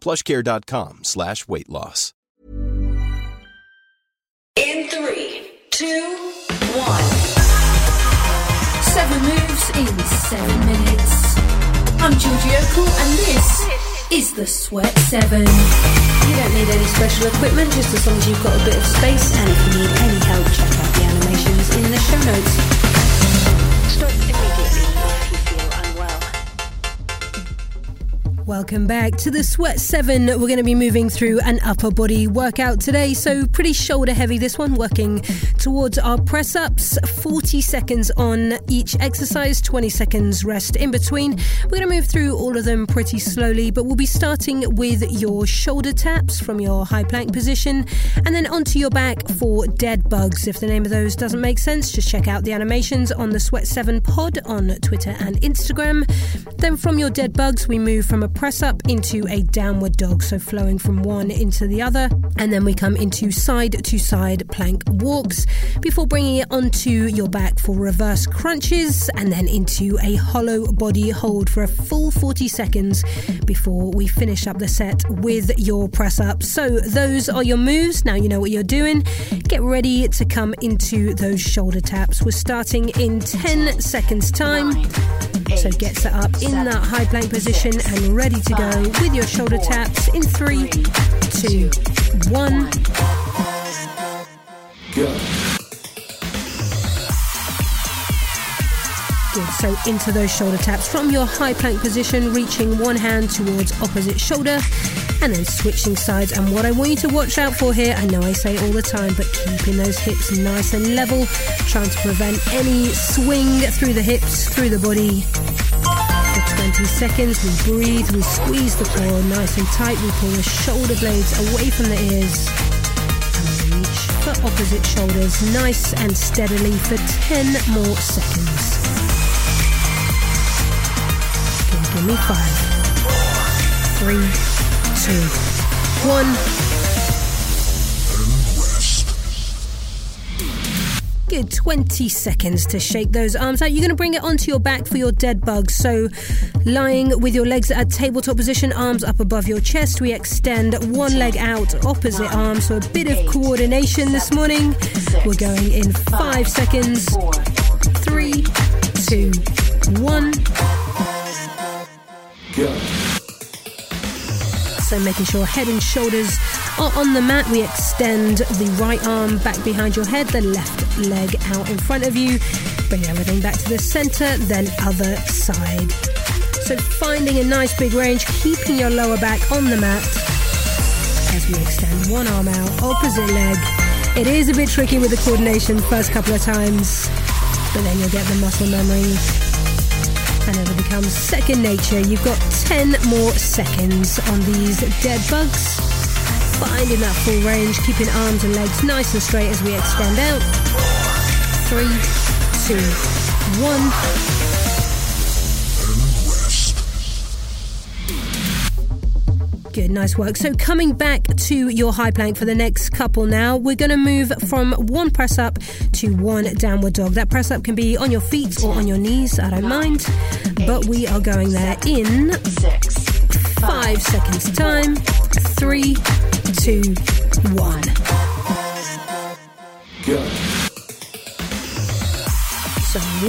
plushcare.com slash weight loss. In three, two, one. Seven moves in seven minutes. I'm Georgie Okell and this is the Sweat 7. You don't need any special equipment, just as long as you've got a bit of space. And if you need any help, check out the animations in the show notes. Welcome back to the Sweat 7. We're going to be moving through an upper body workout today, so pretty shoulder heavy this one, working towards our press ups. 40 seconds on each exercise, 20 seconds rest in between. We're going to move through all of them pretty slowly, but we'll be starting with your shoulder taps from your high plank position and then onto your back for dead bugs. If the name of those doesn't make sense, just check out the animations on the Sweat 7 pod on Twitter and Instagram. Then from your dead bugs, we move from a press up into a downward dog, so flowing from one into the other. And then we come into side to side plank walks before bringing it onto your back for reverse crunches and then into a hollow body hold for a full 40 seconds before we finish up the set with your press up. So those are your moves. Now you know what you're doing. Get ready to come into those shoulder taps. We're starting in 10 seconds time. So get set up in that high plank position and ready to go with your shoulder taps in three, two, one. Good. So into those shoulder taps from your high plank position, reaching one hand towards opposite shoulder and then switching sides. And what I want you to watch out for here, I know I say all the time, but keeping those hips nice and level, trying to prevent any swing through the hips, through the body. For 20 seconds, we breathe, we squeeze the core nice and tight, we pull the shoulder blades away from the ears. And reach for opposite shoulders, nice and steadily for 10 more seconds. Okay, give me five, three, two, one. Good 20 seconds to shake those arms out. You're going to bring it onto your back for your dead bugs. So, lying with your legs at tabletop position, arms up above your chest, we extend one leg out, opposite arm. So, a bit of coordination this morning. We're going in five seconds. Three, two, one. So making sure head and shoulders are on the mat. We extend the right arm back behind your head, the left leg out in front of you. Bring everything back to the center, then other side. So finding a nice big range, keeping your lower back on the mat as we extend one arm out, opposite leg. It is a bit tricky with the coordination first couple of times, but then you'll get the muscle memory and it'll become second nature. You've got 10 more seconds on these dead bugs. Finding that full range, keeping arms and legs nice and straight as we extend out. Three, two, one. Good, nice work. So, coming back to your high plank for the next couple now, we're going to move from one press up to one downward dog. That press up can be on your feet or on your knees, I don't mind. But we are going there in five seconds' time. Three, two, one. So,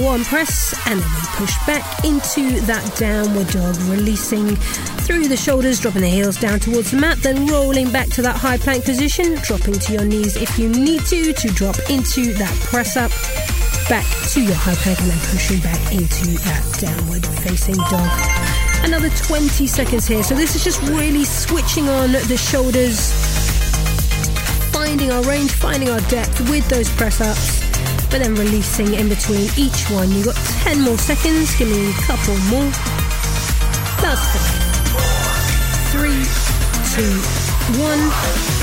one press, and then we push back into that downward dog, releasing through the shoulders, dropping the heels down towards the mat, then rolling back to that high plank position, dropping to your knees if you need to, to drop into that press up, back to your high plank, and then pushing back into that downward facing dog. Another 20 seconds here. So this is just really switching on the shoulders, finding our range, finding our depth with those press ups, but then releasing in between each one. You've got 10 more seconds. Give me a couple more. Five. Three, two, one.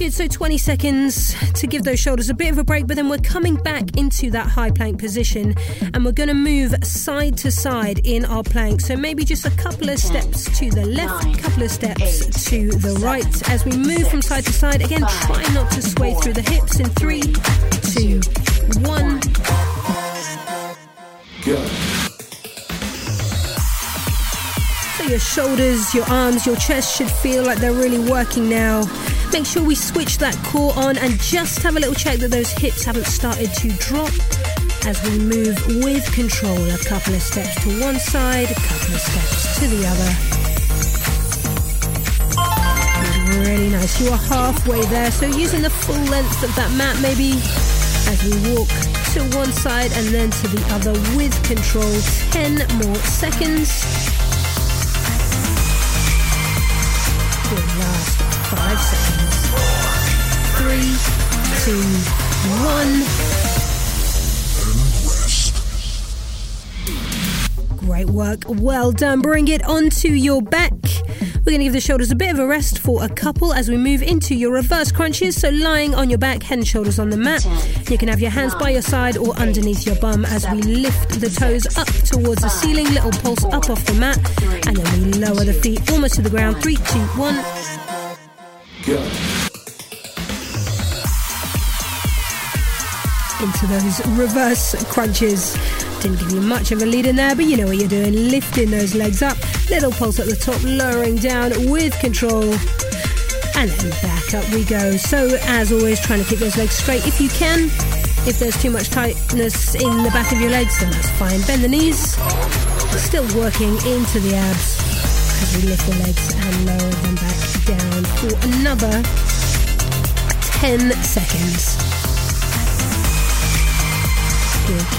Good, so 20 seconds to give those shoulders a bit of a break, but then we're coming back into that high plank position and we're going to move side to side in our plank. So maybe just a couple of steps to the left, a couple of steps to the right. As we move from side to side, again, try not to sway through the hips in three, two, one. Go. So your shoulders, your arms, your chest should feel like they're really working now. Make sure we switch that core on and just have a little check that those hips haven't started to drop as we move with control. A couple of steps to one side, a couple of steps to the other. Really nice. You are halfway there, so using the full length of that mat maybe as we walk to one side and then to the other with control. 10 more seconds. Five seconds three, two, one. Great work. Well done. Bring it onto your back. We're going to give the shoulders a bit of a rest for a couple as we move into your reverse crunches. So, lying on your back, head and shoulders on the mat. You can have your hands by your side or underneath your bum as we lift the toes up towards the ceiling. Little pulse up off the mat. And then we lower the feet almost to the ground. Three, two, one. Go. into those reverse crunches. Didn't give you much of a lead in there, but you know what you're doing. Lifting those legs up, little pulse at the top, lowering down with control. And then back up we go. So, as always, trying to keep those legs straight if you can. If there's too much tightness in the back of your legs, then that's fine. Bend the knees. Still working into the abs as we lift the legs and lower them back down for another 10 seconds.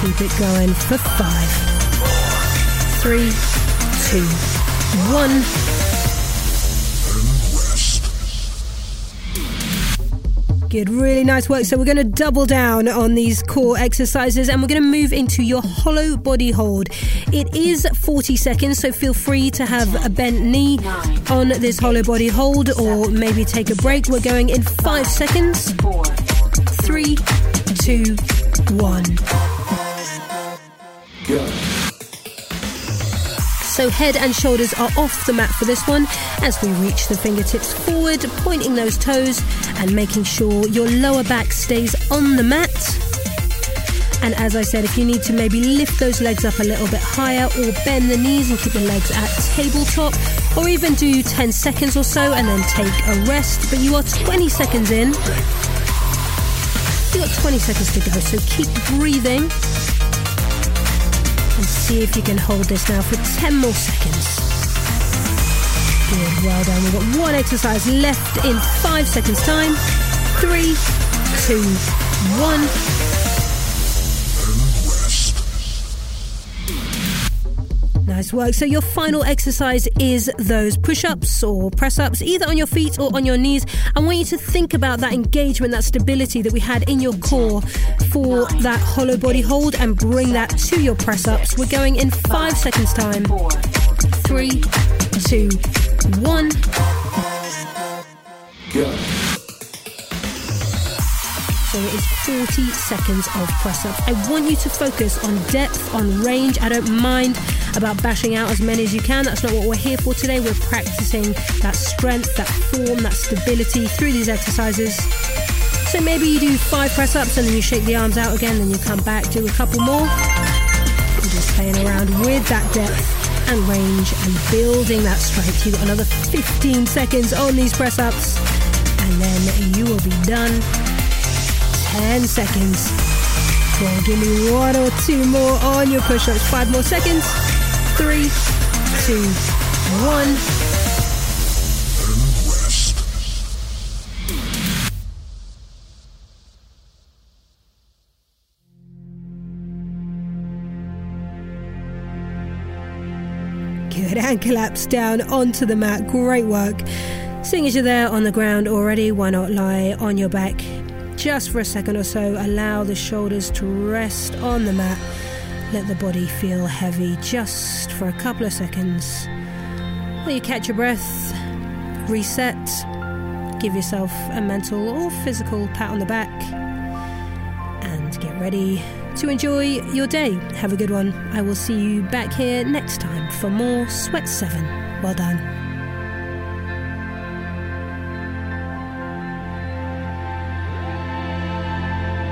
Keep it going for five, three, two, one. Good, really nice work. So, we're going to double down on these core exercises and we're going to move into your hollow body hold. It is 40 seconds, so feel free to have a bent knee on this hollow body hold or maybe take a break. We're going in five seconds. Three, two, one. Go. So head and shoulders are off the mat for this one as we reach the fingertips forward, pointing those toes and making sure your lower back stays on the mat. And as I said, if you need to maybe lift those legs up a little bit higher or bend the knees and keep the legs at tabletop, or even do 10 seconds or so and then take a rest. But you are 20 seconds in. You've got 20 seconds to go, so keep breathing and see if you can hold this now for 10 more seconds. Good, well done. We've got one exercise left in five seconds' time. Three, two, one. Nice work. So, your final exercise is those push ups or press ups, either on your feet or on your knees. I want you to think about that engagement, that stability that we had in your core for that hollow body hold and bring that to your press ups. We're going in five seconds' time. Three, two, one. Go. So it is 40 seconds of press ups. I want you to focus on depth, on range. I don't mind about bashing out as many as you can. That's not what we're here for today. We're practicing that strength, that form, that stability through these exercises. So maybe you do five press ups and then you shake the arms out again, then you come back, do a couple more. And just playing around with that depth and range and building that strength. You've got another 15 seconds on these press ups, and then you will be done. 10 seconds. On, give me one or two more on your push ups. Five more seconds. Three, two, one. Good, and collapse down onto the mat. Great work. Seeing as you're there on the ground already, why not lie on your back just for a second or so? Allow the shoulders to rest on the mat. Let the body feel heavy just for a couple of seconds. While you catch your breath, reset, give yourself a mental or physical pat on the back, and get ready to enjoy your day. Have a good one. I will see you back here next time for more Sweat 7. Well done.